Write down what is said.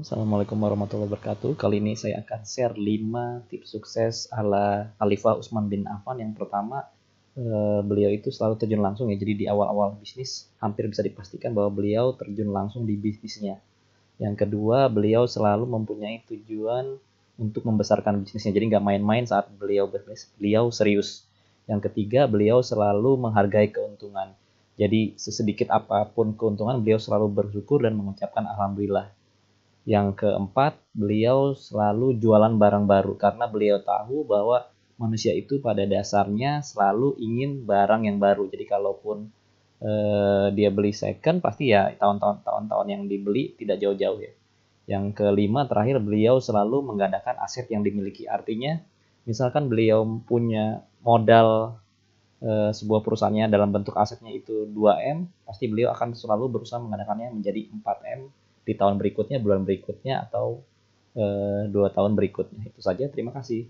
Assalamualaikum warahmatullahi wabarakatuh. Kali ini saya akan share 5 tips sukses ala Khalifah Utsman bin Affan. Yang pertama, eh, beliau itu selalu terjun langsung ya. Jadi di awal-awal bisnis hampir bisa dipastikan bahwa beliau terjun langsung di bisnisnya. Yang kedua, beliau selalu mempunyai tujuan untuk membesarkan bisnisnya. Jadi nggak main-main saat beliau berbisnis, beliau serius. Yang ketiga, beliau selalu menghargai keuntungan. Jadi sesedikit apa pun keuntungan, beliau selalu bersyukur dan mengucapkan alhamdulillah. Yang keempat, beliau selalu jualan barang baru karena beliau tahu bahwa manusia itu pada dasarnya selalu ingin barang yang baru. Jadi kalaupun eh, dia beli second pasti ya tahun-tahun tahun-tahun yang dibeli tidak jauh-jauh ya. Yang kelima terakhir beliau selalu menggandakan aset yang dimiliki. Artinya misalkan beliau punya modal eh, sebuah perusahaannya dalam bentuk asetnya itu 2M, pasti beliau akan selalu berusaha menggandakannya menjadi 4M di tahun berikutnya, bulan berikutnya, atau e, dua tahun berikutnya. Itu saja. Terima kasih.